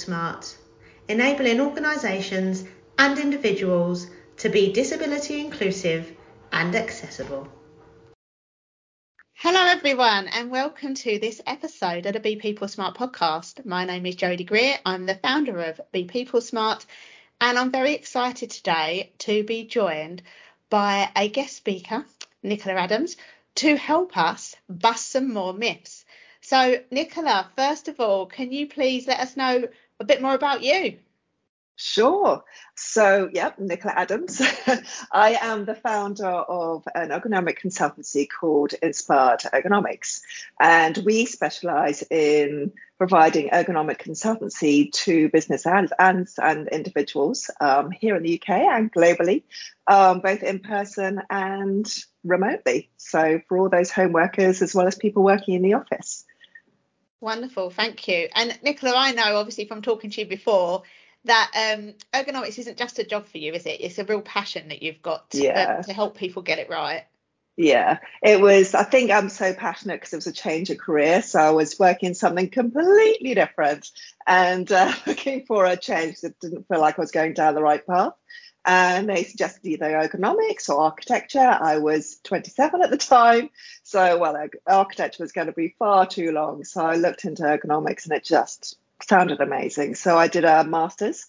Smart, enabling organisations and individuals to be disability inclusive and accessible. Hello, everyone, and welcome to this episode of the Be People Smart podcast. My name is Jodie Greer. I'm the founder of Be People Smart, and I'm very excited today to be joined by a guest speaker, Nicola Adams, to help us bust some more myths. So, Nicola, first of all, can you please let us know a bit more about you? Sure. So, yep, Nicola Adams. I am the founder of an ergonomic consultancy called Inspired Ergonomics, and we specialize in providing ergonomic consultancy to business and, and, and individuals um, here in the UK and globally, um, both in person and remotely. So, for all those home workers as well as people working in the office. Wonderful, thank you. And Nicola, I know obviously from talking to you before that um, ergonomics isn't just a job for you, is it? It's a real passion that you've got to, yeah. uh, to help people get it right. Yeah, it was. I think I'm so passionate because it was a change of career. So I was working something completely different and uh, looking for a change that didn't feel like I was going down the right path. And they suggested either ergonomics or architecture. I was 27 at the time. So, well, architecture was going to be far too long. So I looked into ergonomics and it just sounded amazing. So I did a master's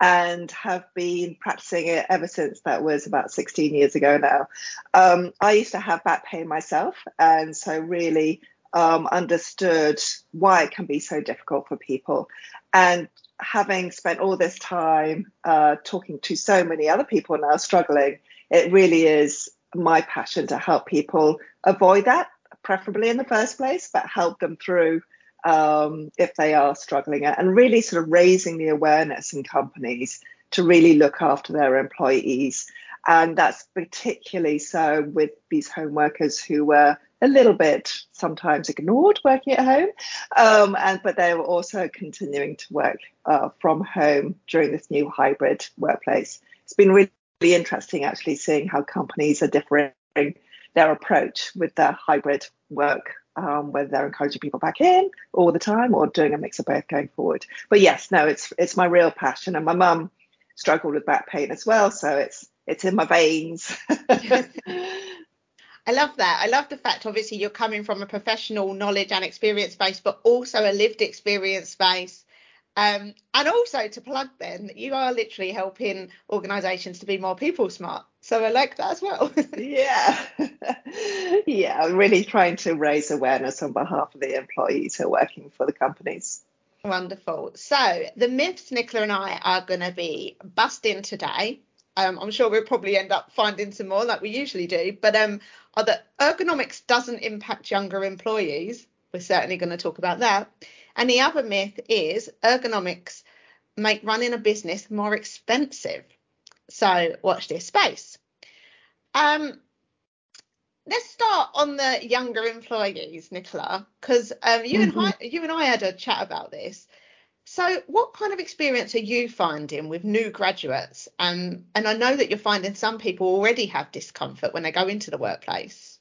and have been practicing it ever since that was about 16 years ago now. Um, I used to have back pain myself, and so really um, understood why it can be so difficult for people. And having spent all this time uh, talking to so many other people now struggling, it really is my passion to help people avoid that, preferably in the first place, but help them through um, if they are struggling and really sort of raising the awareness in companies to really look after their employees. And that's particularly so with these home workers who were a little bit sometimes ignored working at home, um, and but they were also continuing to work uh, from home during this new hybrid workplace. It's been really, interesting actually seeing how companies are differing their approach with their hybrid work um, whether they're encouraging people back in all the time or doing a mix of both going forward. But yes, no, it's it's my real passion, and my mum struggled with back pain as well, so it's it's in my veins. I love that. I love the fact, obviously, you're coming from a professional knowledge and experience base, but also a lived experience base. Um, and also to plug then, you are literally helping organisations to be more people smart. So I like that as well. yeah. yeah, I'm really trying to raise awareness on behalf of the employees who are working for the companies. Wonderful. So the myths Nicola and I are going to be busting today. Um, I'm sure we'll probably end up finding some more like we usually do, but um, are that ergonomics doesn't impact younger employees. We're certainly going to talk about that. And the other myth is ergonomics make running a business more expensive. So watch this space. Um, let's start on the younger employees, Nicola, because um, you mm-hmm. and I, you and I had a chat about this. So, what kind of experience are you finding with new graduates? Um, and I know that you're finding some people already have discomfort when they go into the workplace.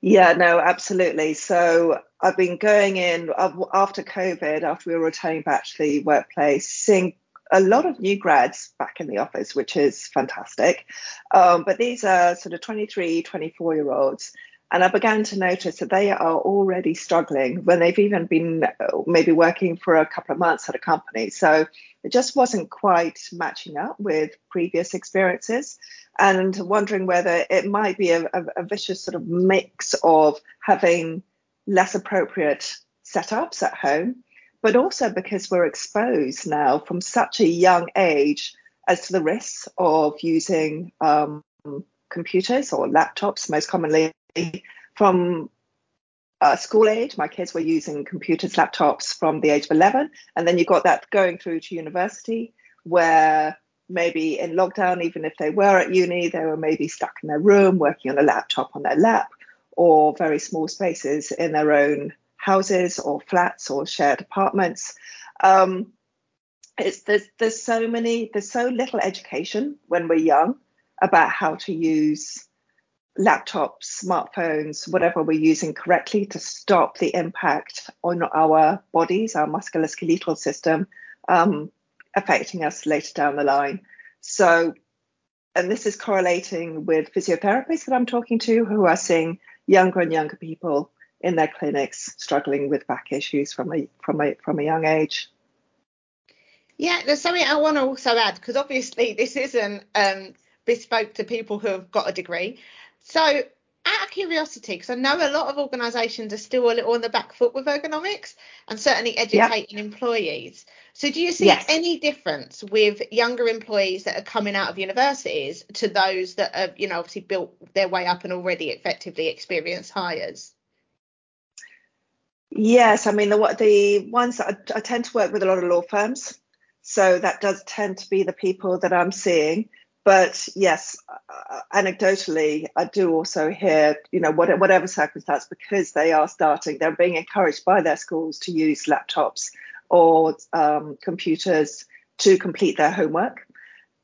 Yeah, no, absolutely. So I've been going in after COVID, after we were returning back to the workplace, seeing a lot of new grads back in the office, which is fantastic. Um, but these are sort of 23, 24 year olds. And I began to notice that they are already struggling when they've even been uh, maybe working for a couple of months at a company. So it just wasn't quite matching up with previous experiences and wondering whether it might be a, a, a vicious sort of mix of having less appropriate setups at home but also because we're exposed now from such a young age as to the risks of using um, computers or laptops, most commonly from uh, school age. My kids were using computers, laptops from the age of 11. And then you've got that going through to university, where maybe in lockdown, even if they were at uni, they were maybe stuck in their room working on a laptop on their lap or very small spaces in their own houses or flats or shared apartments. Um, it's there's there's so many there's so little education when we're young about how to use laptops, smartphones, whatever we're using correctly to stop the impact on our bodies, our musculoskeletal system, um, affecting us later down the line. So, and this is correlating with physiotherapists that I'm talking to who are seeing younger and younger people in their clinics struggling with back issues from a from a from a young age. Yeah, there's something I want to also add because obviously this isn't um, bespoke to people who have got a degree. So, out of curiosity, because I know a lot of organisations are still a little on the back foot with ergonomics and certainly educating yep. employees. So, do you see yes. any difference with younger employees that are coming out of universities to those that have, you know, obviously built their way up and already effectively experienced hires? Yes, I mean the the ones that I, I tend to work with a lot of law firms, so that does tend to be the people that I'm seeing but yes, uh, anecdotally, I do also hear, you know, what, whatever circumstance, because they are starting, they're being encouraged by their schools to use laptops or um, computers to complete their homework,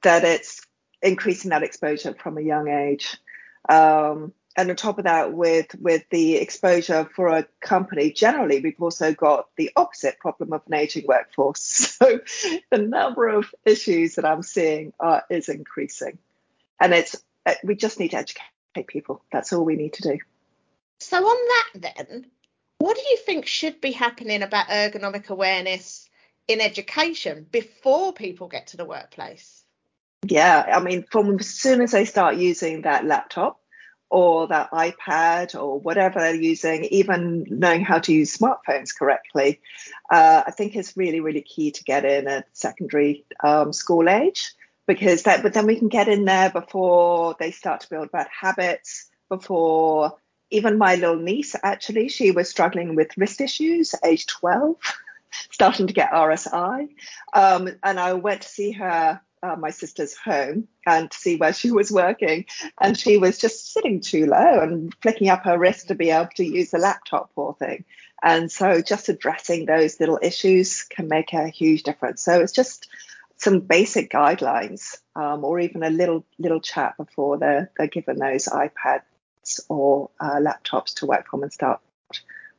that it's increasing that exposure from a young age. Um, and on top of that, with with the exposure for a company generally, we've also got the opposite problem of an aging workforce. So the number of issues that I'm seeing are, is increasing, and it's uh, we just need to educate people. That's all we need to do. So on that then, what do you think should be happening about ergonomic awareness in education before people get to the workplace? Yeah, I mean, from as soon as they start using that laptop, or that iPad or whatever they're using, even knowing how to use smartphones correctly, uh, I think is really, really key to get in at secondary um, school age because that, but then we can get in there before they start to build bad habits, before even my little niece actually, she was struggling with wrist issues age 12, starting to get RSI. Um, and I went to see her uh, my sister's home and to see where she was working. And she was just sitting too low and flicking up her wrist to be able to use the laptop, poor thing. And so just addressing those little issues can make a huge difference. So it's just some basic guidelines um, or even a little little chat before they're, they're given those iPads or uh, laptops to work from and start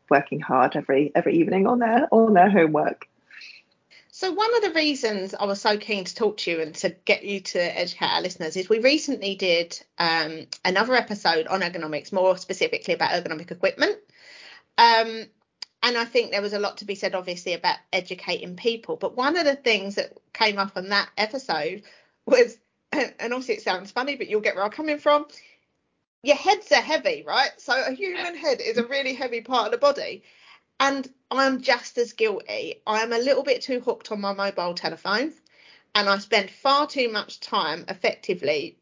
working hard every every evening on their on their homework. So one of the reasons I was so keen to talk to you and to get you to educate our listeners is we recently did um, another episode on ergonomics, more specifically about ergonomic equipment. Um, and I think there was a lot to be said, obviously, about educating people. But one of the things that came up on that episode was, and obviously it sounds funny, but you'll get where I'm coming from. Your heads are heavy, right? So a human head is a really heavy part of the body. And I'm just as guilty. I'm a little bit too hooked on my mobile telephone and I spend far too much time effectively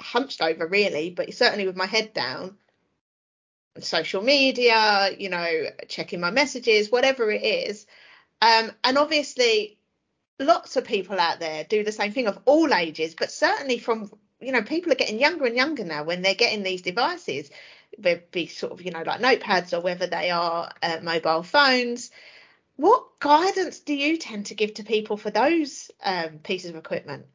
hunched over, really, but certainly with my head down. Social media, you know, checking my messages, whatever it is. Um, and obviously, lots of people out there do the same thing of all ages, but certainly from, you know, people are getting younger and younger now when they're getting these devices they be sort of, you know, like notepads or whether they are uh, mobile phones. What guidance do you tend to give to people for those um, pieces of equipment?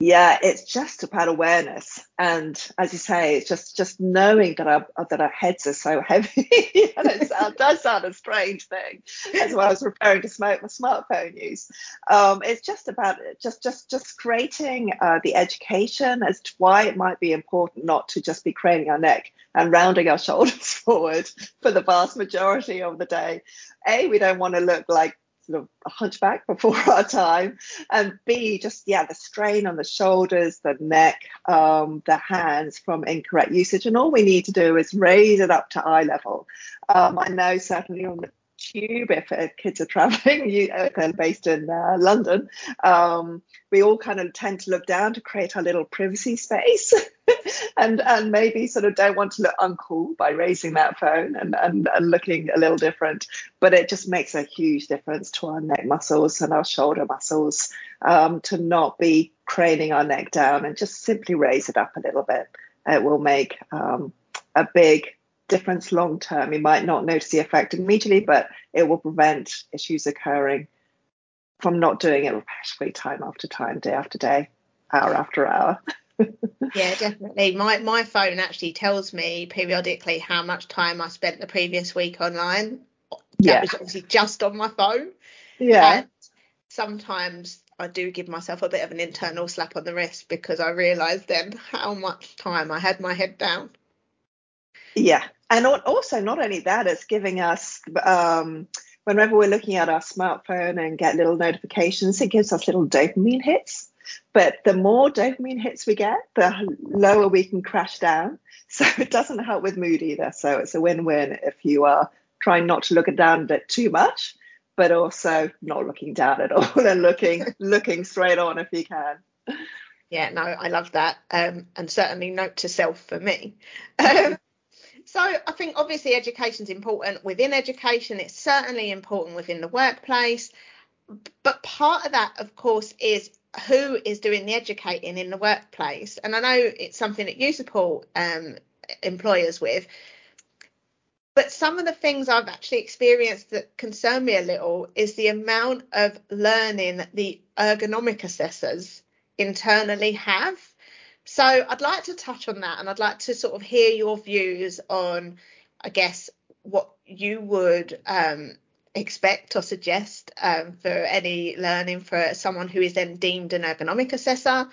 Yeah, it's just about awareness, and as you say, it's just just knowing that our that our heads are so heavy. and it sound, does sound a strange thing, as well as preparing to smoke, my smartphone use. Um, it's just about just just just creating uh, the education as to why it might be important not to just be craning our neck and rounding our shoulders forward for the vast majority of the day. A, we don't want to look like sort of a hunchback before our time, and B, just yeah, the strain on the shoulders, the neck, um, the hands from incorrect usage, and all we need to do is raise it up to eye level. Um, I know certainly on the tube if, if kids are traveling you, uh, they're based in uh, london. Um, we all kind of tend to look down to create our little privacy space and and maybe sort of don't want to look uncool by raising that phone and, and, and looking a little different but it just makes a huge difference to our neck muscles and our shoulder muscles um, to not be craning our neck down and just simply raise it up a little bit. It will make um, a big difference long term. You might not notice the effect immediately, but it will prevent issues occurring from not doing it repetitively time after time, day after day, hour after hour. yeah, definitely. My my phone actually tells me periodically how much time I spent the previous week online. That Yeah. was obviously just on my phone. Yeah. And sometimes I do give myself a bit of an internal slap on the wrist because I realise then how much time I had my head down. Yeah, and also not only that, it's giving us um, whenever we're looking at our smartphone and get little notifications, it gives us little dopamine hits. But the more dopamine hits we get, the lower we can crash down. So it doesn't help with mood either. So it's a win-win if you are trying not to look down at it too much, but also not looking down at all and looking looking straight on if you can. Yeah, no, I love that. Um, and certainly note to self for me. Um, so I think obviously education is important within education. It's certainly important within the workplace. But part of that, of course, is who is doing the educating in the workplace. And I know it's something that you support um, employers with. But some of the things I've actually experienced that concern me a little is the amount of learning that the ergonomic assessors internally have. So I'd like to touch on that and I'd like to sort of hear your views on, I guess, what you would um, expect or suggest um, for any learning for someone who is then deemed an ergonomic assessor.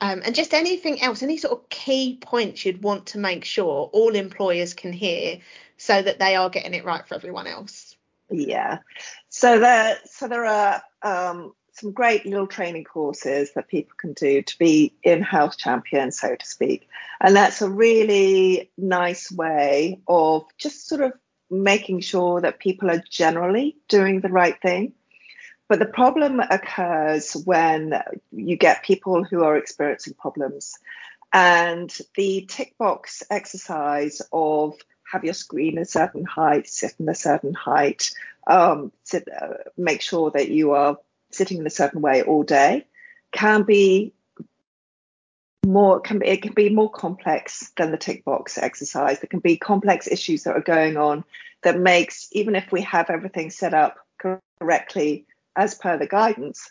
Um, and just anything else, any sort of key points you'd want to make sure all employers can hear so that they are getting it right for everyone else. Yeah. So there, so there are um, some great little training courses that people can do to be in-house champions, so to speak, and that's a really nice way of just sort of making sure that people are generally doing the right thing. But the problem occurs when you get people who are experiencing problems, and the tick box exercise of have your screen a certain height, sit in a certain height, um, sit, uh, make sure that you are sitting in a certain way all day, can be more can be, it can be more complex than the tick box exercise. There can be complex issues that are going on that makes even if we have everything set up correctly as per the guidance,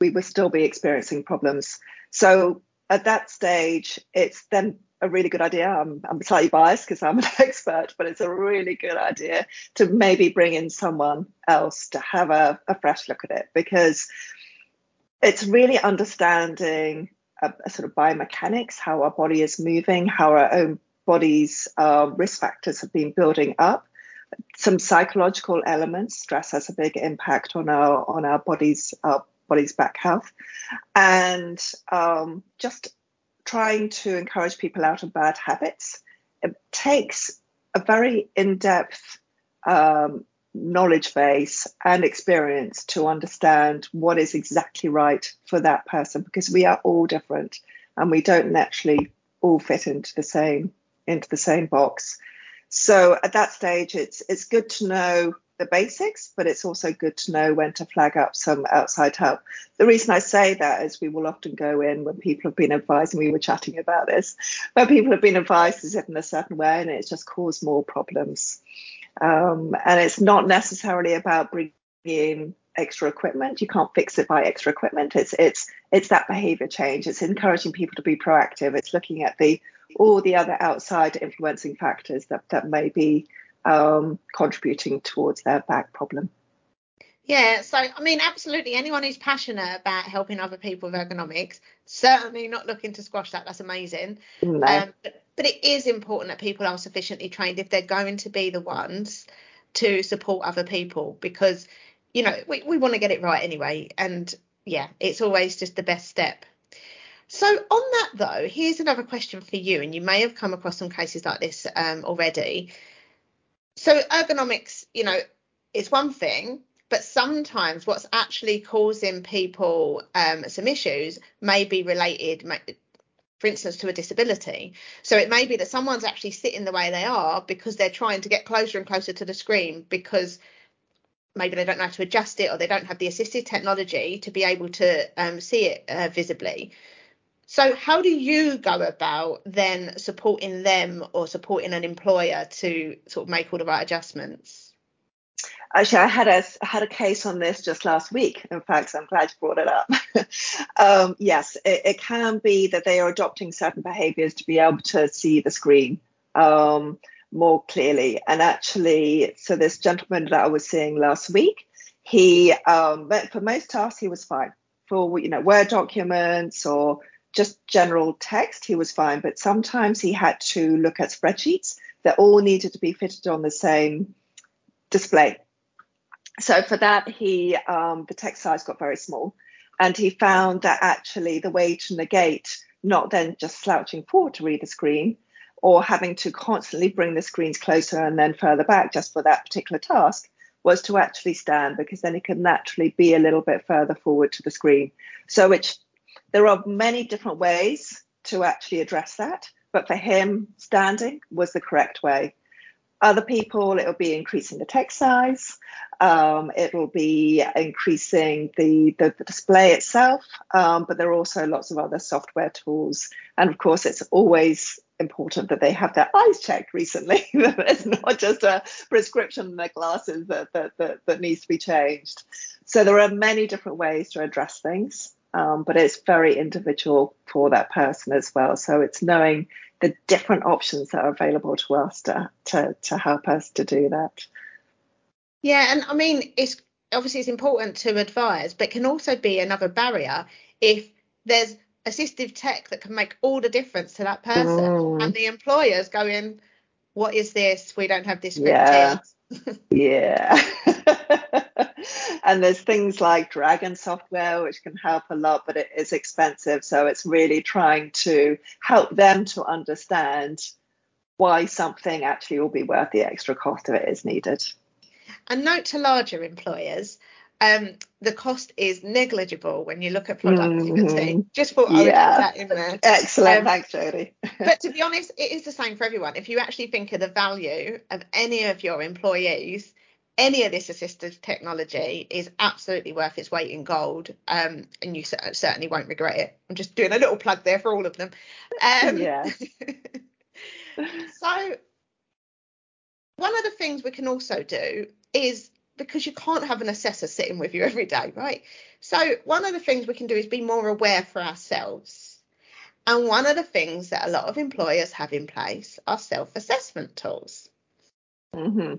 we will still be experiencing problems. So at that stage, it's then a really good idea. I'm, I'm slightly biased because I'm an expert, but it's a really good idea to maybe bring in someone else to have a, a fresh look at it because it's really understanding a, a sort of biomechanics, how our body is moving, how our own body's uh, risk factors have been building up. Some psychological elements. Stress has a big impact on our on our body's our body's back health, and um, just trying to encourage people out of bad habits. It takes a very in-depth um, knowledge base and experience to understand what is exactly right for that person because we are all different and we don't naturally all fit into the same into the same box. So at that stage it's it's good to know the basics, but it's also good to know when to flag up some outside help. The reason I say that is we will often go in when people have been advised, and we were chatting about this, when people have been advised to sit in a certain way and it's just caused more problems. Um, and it's not necessarily about bringing in extra equipment. You can't fix it by extra equipment. It's it's it's that behavior change. It's encouraging people to be proactive. It's looking at the all the other outside influencing factors that that may be um, contributing towards their back problem. Yeah, so I mean, absolutely. Anyone who's passionate about helping other people with ergonomics, certainly not looking to squash that. That's amazing. No. Um, but, but it is important that people are sufficiently trained if they're going to be the ones to support other people because, you know, we, we want to get it right anyway. And yeah, it's always just the best step. So on that though, here's another question for you, and you may have come across some cases like this um, already. So ergonomics, you know, is one thing, but sometimes what's actually causing people um, some issues may be related, for instance, to a disability. So it may be that someone's actually sitting the way they are because they're trying to get closer and closer to the screen because maybe they don't know how to adjust it or they don't have the assistive technology to be able to um, see it uh, visibly. So, how do you go about then supporting them or supporting an employer to sort of make all the right adjustments? Actually, I had a had a case on this just last week. In fact, I'm glad you brought it up. um, yes, it, it, can be that they are adopting certain behaviours to be able to see the screen um, more clearly. And actually, so this gentleman that I was seeing last week, he um, for most tasks he was fine. For you know Word documents or just general text, he was fine. But sometimes he had to look at spreadsheets that all needed to be fitted on the same display so for that, he um, the text size got very small, and he found that actually the way to negate not then just slouching forward to read the screen or having to constantly bring the screens closer and then further back just for that particular task was to actually stand because then he could naturally be a little bit further forward to the screen. So which there are many different ways to actually address that, but for him, standing was the correct way. Other people, it'll be increasing the text size. Um, it'll be increasing the, the, the display itself, um, but there are also lots of other software tools. And of course, it's always important that they have their eyes checked recently. it's not just a prescription in their glasses that, that, that, that, needs to be changed. So there are many different ways to address things, um, but it's very individual for that person as well. So it's knowing the different options that are available to us to, to, to help us to do that. Yeah, and I mean, it's obviously it's important to advise, but can also be another barrier if there's assistive tech that can make all the difference to that person, mm. and the employer's going, "What is this? We don't have this yeah. yeah. and there's things like Dragon software, which can help a lot, but it is expensive. So it's really trying to help them to understand why something actually will be worth the extra cost if it is needed. And note to larger employers, um, the cost is negligible when you look at productivity. Mm-hmm. Just thought I would yeah. put that in there. Excellent, um, thanks, Jodie. but to be honest, it is the same for everyone. If you actually think of the value of any of your employees, any of this assistive technology is absolutely worth its weight in gold, um, and you certainly won't regret it. I'm just doing a little plug there for all of them. Um, yeah. so, one of the things we can also do is because you can't have an assessor sitting with you every day, right? So, one of the things we can do is be more aware for ourselves. And one of the things that a lot of employers have in place are self assessment tools. Mm-hmm.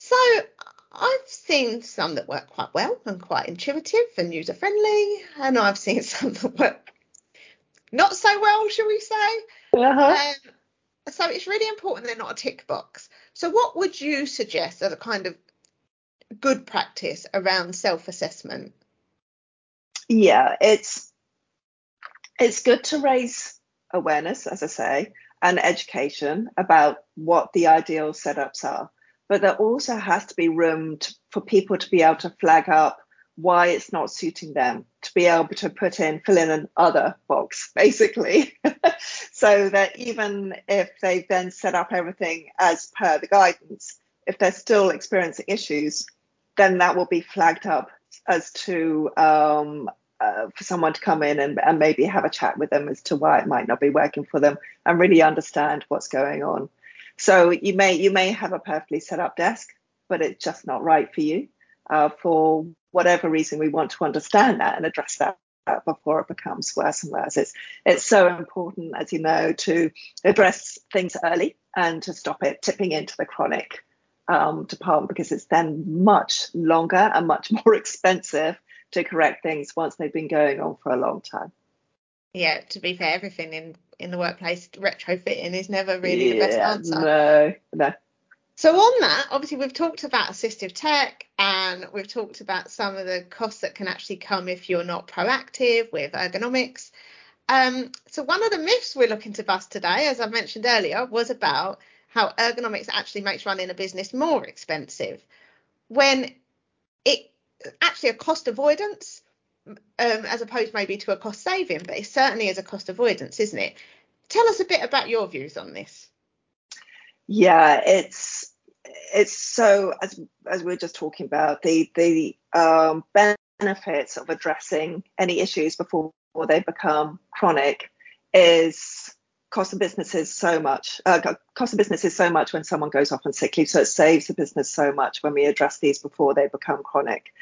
So I've seen some that work quite well and quite intuitive and user friendly, and I've seen some that work not so well, shall we say? Uh-huh. Um, so it's really important they're not a tick box. So what would you suggest as a kind of good practice around self-assessment? Yeah, it's it's good to raise awareness, as I say, and education about what the ideal setups are but there also has to be room to, for people to be able to flag up why it's not suiting them to be able to put in fill in an other box basically. So that even if they've then set up everything as per the guidance if they're still experiencing issues then that will be flagged up as to um, uh, for someone to come in and, and maybe have a chat with them as to why it might not be working for them and really understand what's going on so you may you may have a perfectly set up desk, but it's just not right for you. Uh, for whatever reason, we want to understand that and address that before it becomes worse and worse. It's it's so important, as you know, to address things early and to stop it tipping into the chronic um, department because it's then much longer and much more expensive to correct things once they've been going on for a long time. Yeah, to be fair, everything in in the workplace, retrofitting is never really yeah, the best answer. No, no. So on that, obviously we've talked about assistive tech and we've talked about some of the costs that can actually come if you're not proactive with ergonomics. Um, so one of the myths we're looking to bust today, as I mentioned earlier, was about how ergonomics actually makes running a business more expensive when it actually a cost avoidance um, as opposed maybe to a cost saving, but it certainly is a cost avoidance, isn't it? Tell us a bit about your views on this. Yeah, it's it's so as as we are just talking about the the um, benefits of addressing any issues before they become chronic is cost of business is so much. Uh, cost of business is so much when someone goes off on sick leave, so it saves the business so much when we address these before they become chronic.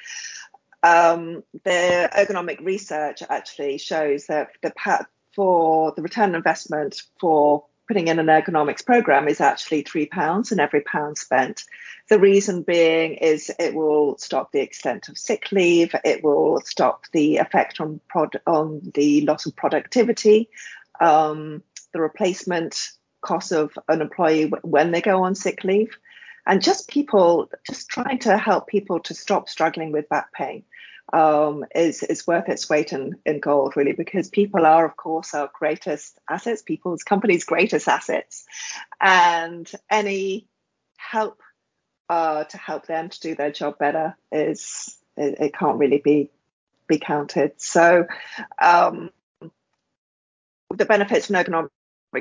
Um, the ergonomic research actually shows that the for the return on investment for putting in an ergonomics program is actually three pounds in every pound spent. The reason being is it will stop the extent of sick leave, it will stop the effect on prod, on the loss of productivity, um, the replacement cost of an employee when they go on sick leave, and just people just trying to help people to stop struggling with back pain um, is is worth its weight in, in gold, really, because people are, of course, our greatest assets, people's companies' greatest assets, and any help uh, to help them to do their job better is it, it can't really be be counted. So, um, the benefits an ergonomic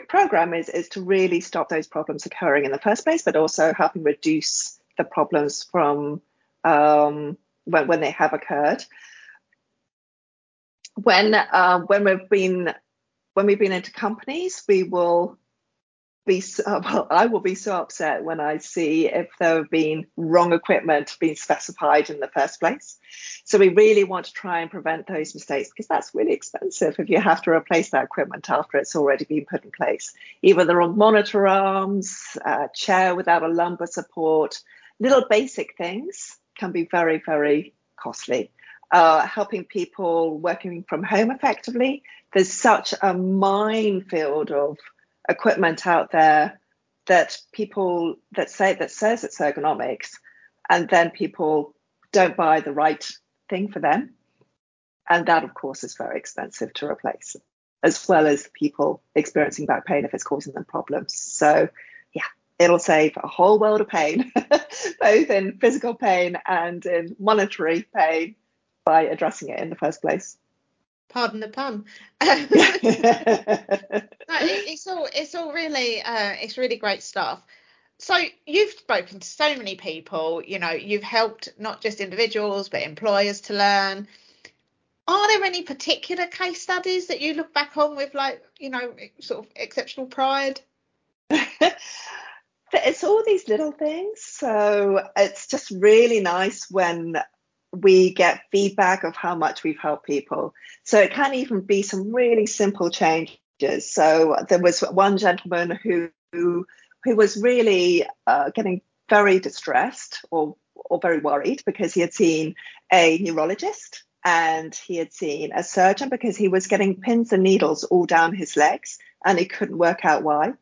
program is is to really stop those problems occurring in the first place, but also helping reduce the problems from um, when, when they have occurred. When uh, when we've been when we've been into companies, we will be well, I will be so upset when I see if there have been wrong equipment being specified in the first place. So we really want to try and prevent those mistakes because that's really expensive if you have to replace that equipment after it's already been put in place. Either the wrong monitor arms, chair without a lumbar support, little basic things can be very, very costly. Uh, helping people working from home effectively. There's such a minefield of equipment out there that people that say that says it's ergonomics, and then people don't buy the right thing for them, and that of course is very expensive to replace, as well as people experiencing back pain if it's causing them problems. So yeah, it'll save a whole world of pain, both in physical pain and in monetary pain by addressing it in the first place. Pardon the pun. no, it, it's all it's all really uh, it's really great stuff. So you've spoken to so many people, you know, you've helped not just individuals but employers to learn. Are there any particular case studies that you look back on with like, you know, sort of exceptional pride? it's all these little things. So it's just really nice when we get feedback of how much we've helped people. So it can even be some really simple changes. So there was one gentleman who who, was really uh, getting very distressed or or very worried because he had seen a neurologist and he had seen a surgeon because he was getting pins and needles all down his legs and he couldn't work out why.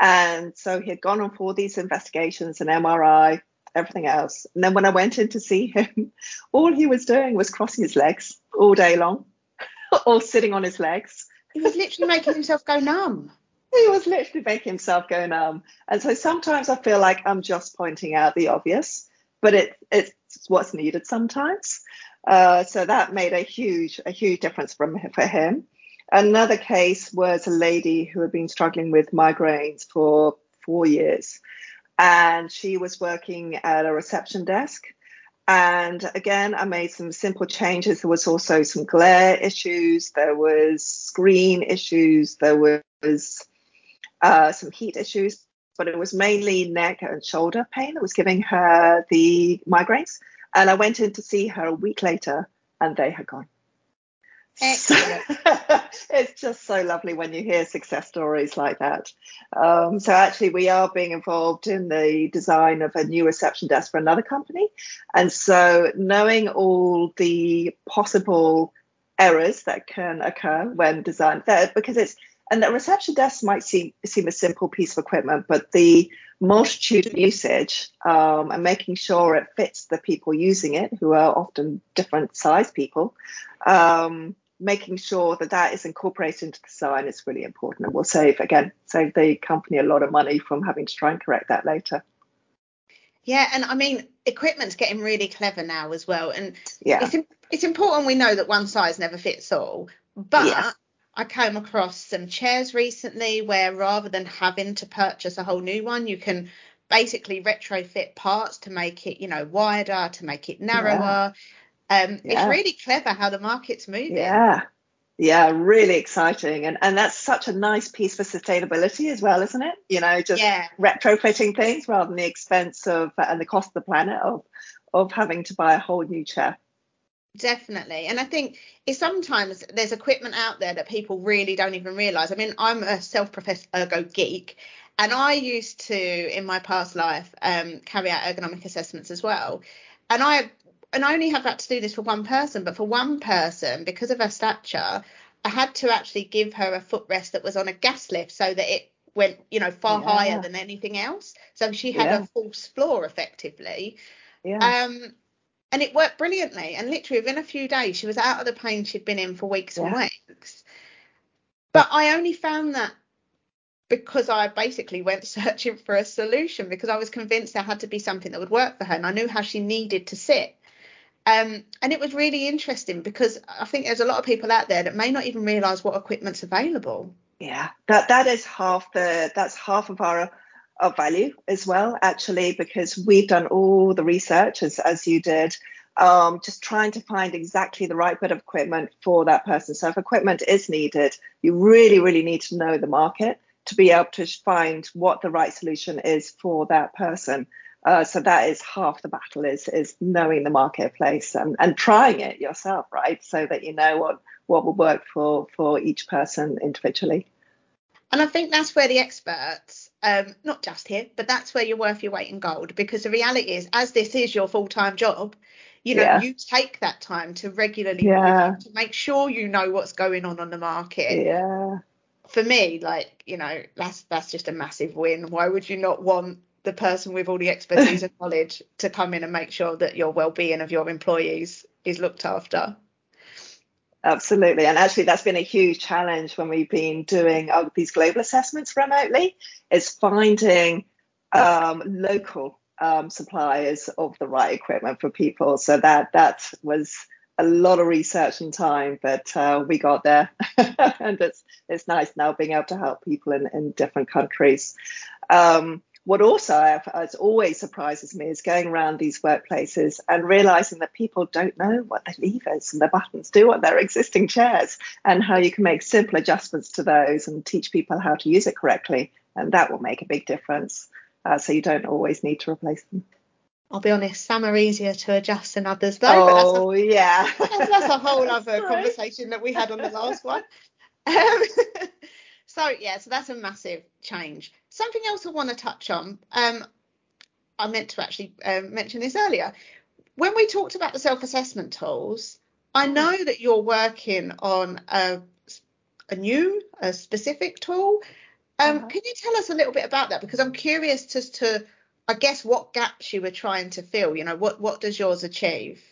And so he had gone on for these investigations, an MRI, everything else. And then when I went in to see him, all he was doing was crossing his legs all day long, or sitting on his legs. He was literally making himself go numb. He was literally making himself go numb. And so sometimes I feel like I'm just pointing out the obvious, but it, it's what's needed sometimes. Uh, so that made a huge, a huge difference from, for him. Another case was a lady who had been struggling with migraines for four years. And she was working at a reception desk. And again, I made some simple changes. There was also some glare issues, there was screen issues, there was uh, some heat issues, but it was mainly neck and shoulder pain that was giving her the migraines. And I went in to see her a week later, and they had gone. it's just so lovely when you hear success stories like that. Um, so actually, we are being involved in the design of a new reception desk for another company, and so knowing all the possible errors that can occur when design there, because it's and the reception desk might seem seem a simple piece of equipment, but the multitude of usage um, and making sure it fits the people using it, who are often different size people. Um, making sure that that is incorporated into the design is really important and will save again save the company a lot of money from having to try and correct that later yeah and i mean equipment's getting really clever now as well and yeah it's, it's important we know that one size never fits all but yeah. i came across some chairs recently where rather than having to purchase a whole new one you can basically retrofit parts to make it you know wider to make it narrower yeah. Um, yeah. It's really clever how the market's moving. Yeah, Yeah, really exciting. And and that's such a nice piece for sustainability as well, isn't it? You know, just yeah. retrofitting things rather than the expense of and the cost of the planet of of having to buy a whole new chair. Definitely. And I think it's sometimes there's equipment out there that people really don't even realize. I mean, I'm a self-professed ergo geek and I used to in my past life um, carry out ergonomic assessments as well. And I and I only have had to do this for one person, but for one person, because of her stature, I had to actually give her a footrest that was on a gas lift so that it went, you know, far yeah. higher than anything else. So she had yeah. a false floor effectively. Yeah. Um, and it worked brilliantly. And literally within a few days, she was out of the pain she'd been in for weeks yeah. and weeks. But I only found that because I basically went searching for a solution because I was convinced there had to be something that would work for her, and I knew how she needed to sit. Um, and it was really interesting because I think there's a lot of people out there that may not even realise what equipment's available. Yeah, that that is half the that's half of our of value as well, actually, because we've done all the research as as you did, um, just trying to find exactly the right bit of equipment for that person. So if equipment is needed, you really really need to know the market to be able to find what the right solution is for that person. Uh, so that is half the battle is is knowing the marketplace and, and trying it yourself, right? So that you know what what will work for for each person individually. And I think that's where the experts, um, not just here, but that's where you're worth your weight in gold. Because the reality is, as this is your full time job, you know, yeah. you take that time to regularly yeah. to make sure you know what's going on on the market. Yeah. For me, like you know, that's that's just a massive win. Why would you not want the person with all the expertise and knowledge to come in and make sure that your well-being of your employees is looked after. Absolutely. And actually, that's been a huge challenge when we've been doing these global assessments remotely, is finding um, local um, suppliers of the right equipment for people. So that that was a lot of research and time, but uh, we got there. and it's it's nice now being able to help people in, in different countries. Um, what also has always surprises me is going around these workplaces and realizing that people don't know what the levers and the buttons do on their existing chairs and how you can make simple adjustments to those and teach people how to use it correctly. And that will make a big difference. Uh, so you don't always need to replace them. I'll be honest, some are easier to adjust than others, though. Oh, a, yeah. that's, that's, a whole other conversation that we had on the last one. Um, so yeah, so that's a massive change. Something else I want to touch on. Um, I meant to actually um, mention this earlier. When we talked about the self-assessment tools, I know that you're working on a, a new, a specific tool. Um, uh-huh. Can you tell us a little bit about that? Because I'm curious as to, I guess, what gaps you were trying to fill. You know, what what does yours achieve?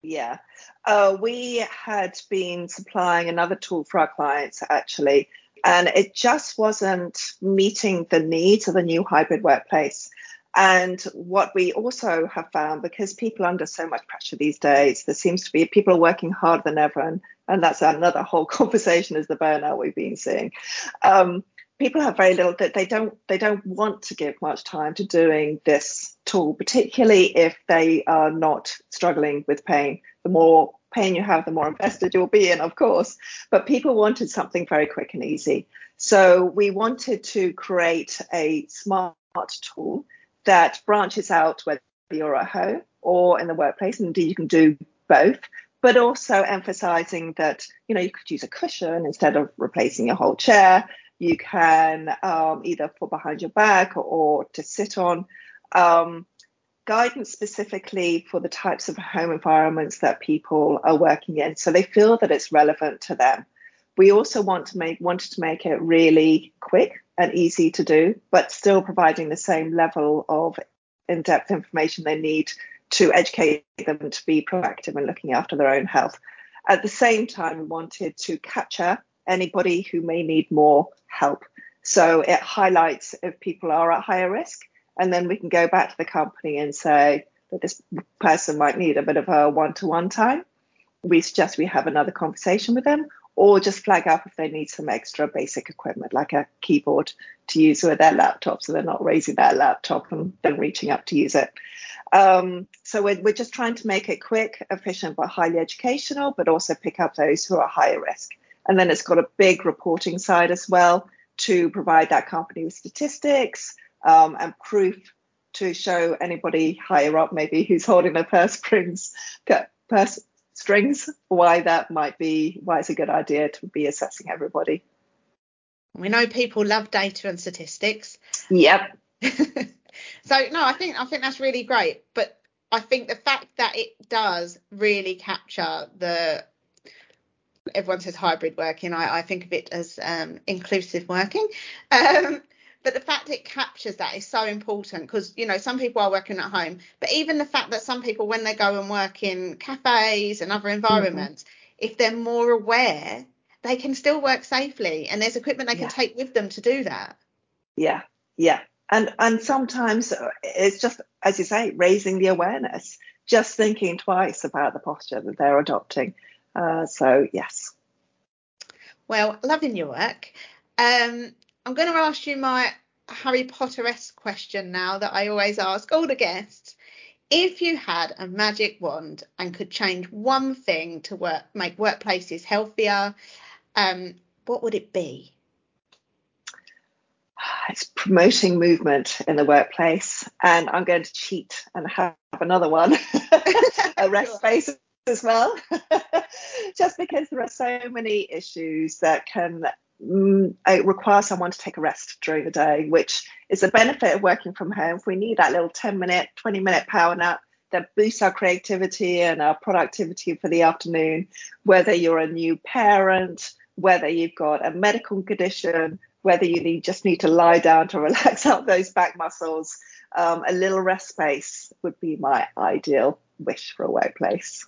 Yeah, uh, we had been supplying another tool for our clients actually and it just wasn't meeting the needs of the new hybrid workplace. And what we also have found, because people are under so much pressure these days, there seems to be people are working harder than ever, and, and that's another whole conversation is the burnout we've been seeing. Um, people have very little that they don't they don't want to give much time to doing this tool, particularly if they are not struggling with pain. The more pain you have, the more invested you'll be in, of course. But people wanted something very quick and easy. So we wanted to create a smart tool that branches out whether you're at home or in the workplace. And indeed, you can do both, but also emphasizing that, you know, you could use a cushion instead of replacing your whole chair. You can um, either put behind your back or, or to sit on. Um, guidance specifically for the types of home environments that people are working in so they feel that it's relevant to them. We also want to make wanted to make it really quick and easy to do but still providing the same level of in-depth information they need to educate them to be proactive in looking after their own health. At the same time we wanted to capture anybody who may need more help. So it highlights if people are at higher risk and then we can go back to the company and say that this person might need a bit of a one-to-one time. We suggest we have another conversation with them, or just flag up if they need some extra basic equipment like a keyboard to use with their laptop, so they're not raising their laptop and then reaching up to use it. Um, so we're, we're just trying to make it quick, efficient, but highly educational, but also pick up those who are higher risk And then it's got a big reporting side as well to provide that company with statistics um, and proof to show anybody higher up, maybe who's holding their purse strings, purse strings, why that might be, why it's a good idea to be assessing everybody. We know people love data and statistics. Yep. so no, I think I think that's really great. But I think the fact that it does really capture the everyone says hybrid working. I, I think of it as um, inclusive working. Um, but the fact it captures that is so important because you know some people are working at home but even the fact that some people when they go and work in cafes and other environments mm-hmm. if they're more aware they can still work safely and there's equipment they can take with them to do that. Yeah. Yeah. And and sometimes it's just as you say raising the awareness. Just thinking twice about the posture that they're adopting. Uh, so yes. Well loving your work. Um, I'm going to ask you my Harry Potter-esque question now that I always ask all the guests. If you had a magic wand and could change one thing to work make workplaces healthier, um, what would it be? It's promoting movement in the workplace, and I'm going to cheat and have another one, a rest space as well, just because there are so many issues that can mm, it requires someone to take a rest during the day, which is a benefit of working from home. If we need that little 10 minute, 20 minute power nap that boosts our creativity and our productivity for the afternoon, whether you're a new parent, whether you've got a medical condition, whether you need, just need to lie down to relax out those back muscles, um, a little rest space would be my ideal wish for a workplace.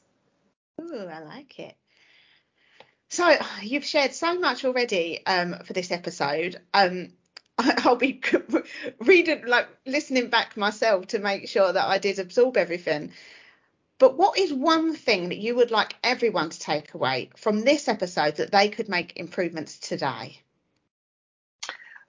Ooh, I like it. So you've shared so much already um, for this episode. Um, I'll be reading, like listening back myself to make sure that I did absorb everything. But what is one thing that you would like everyone to take away from this episode that they could make improvements today?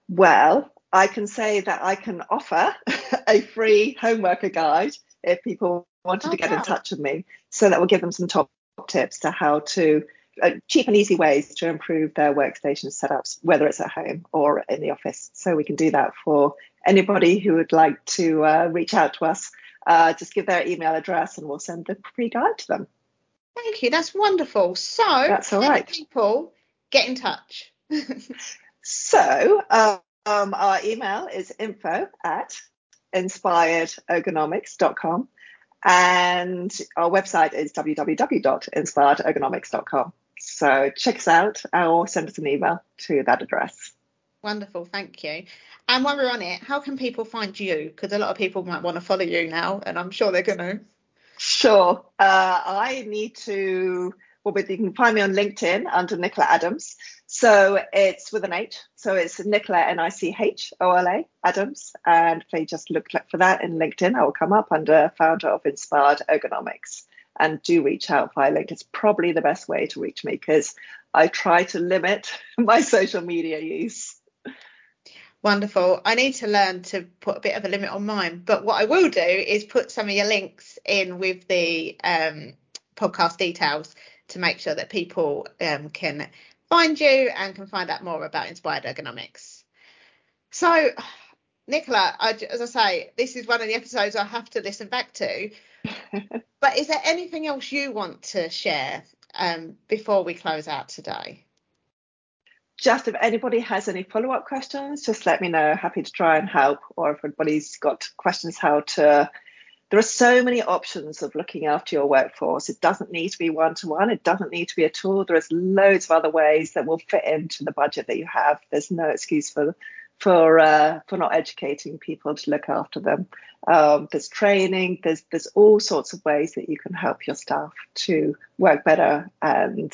Well, I can say that I can offer a free homeworker guide if people wanted oh, to get wow. in touch with me. So that will give them some top tips to how to uh, cheap and easy ways to improve their workstation setups, whether it's at home or in the office. So we can do that for anybody who would like to uh, reach out to us. Uh, just give their email address and we'll send the free guide to them. Thank you. That's wonderful. So that's all right. People get in touch. so um, our email is info at inspiredergonomics.com and our website is www.inspiredergonomics.com. So check us out or send us an email to that address. Wonderful, thank you. And while we're on it, how can people find you? Because a lot of people might want to follow you now, and I'm sure they're going to. Sure. Uh, I need to. Well, you can find me on LinkedIn under Nichola Adams. So it's with an H. So it's Nichola N I C H O L A Adams. And if they just look for that in LinkedIn, I will come up under founder of Inspired Ergonomics and do reach out via link. It's probably the best way to reach me because I try to limit my social media use. Wonderful. I need to learn to put a bit of a limit on mine, but what I will do is put some of your links in with the um, podcast details to make sure that people um, can find you and can find out more about Inspired Ergonomics. So, Nichola, I, as I say, this is one of the episodes I have to listen back to but is there anything else you want to share um, before we close out today? Just if anybody has any follow up questions, just let me know. Happy to try and help. Or if anybody's got questions, how to. There are so many options of looking after your workforce. It doesn't need to be one to one. It doesn't need to be a tool. There is loads of other ways that will fit into the budget that you have. There's no excuse for for uh, for not educating people to look after them. Um, there's training. There's there's all sorts of ways that you can help your staff to work better and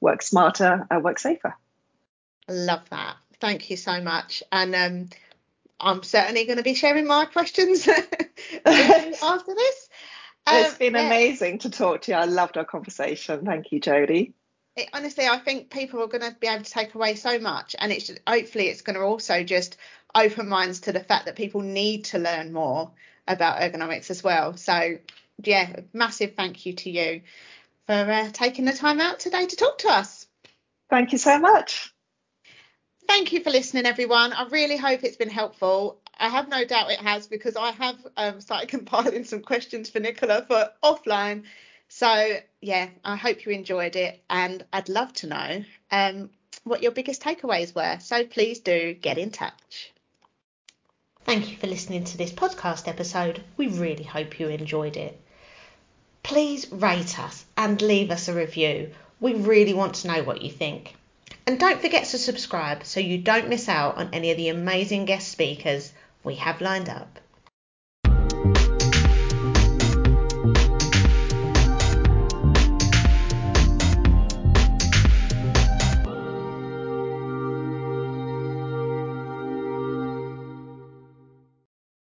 work smarter and work safer. Love that. Thank you so much. And um, I'm certainly going to be sharing my questions after this. Um, it's been yeah. amazing to talk to you. I loved our conversation. Thank you, Jodie it, honestly, I think people are going to be able to take away so much, and it's hopefully it's going to also just open minds to the fact that people need to learn more about ergonomics as well. So, yeah, massive thank you to you for uh, taking the time out today to talk to us. Thank you so much. Thank you for listening, everyone. I really hope it's been helpful. I have no doubt it has because I have um, started compiling some questions for Nichola for offline. So, yeah, I hope you enjoyed it and I'd love to know um, what your biggest takeaways were. So, please do get in touch. Thank you for listening to this podcast episode. We really hope you enjoyed it. Please rate us and leave us a review. We really want to know what you think. And don't forget to subscribe so you don't miss out on any of the amazing guest speakers we have lined up.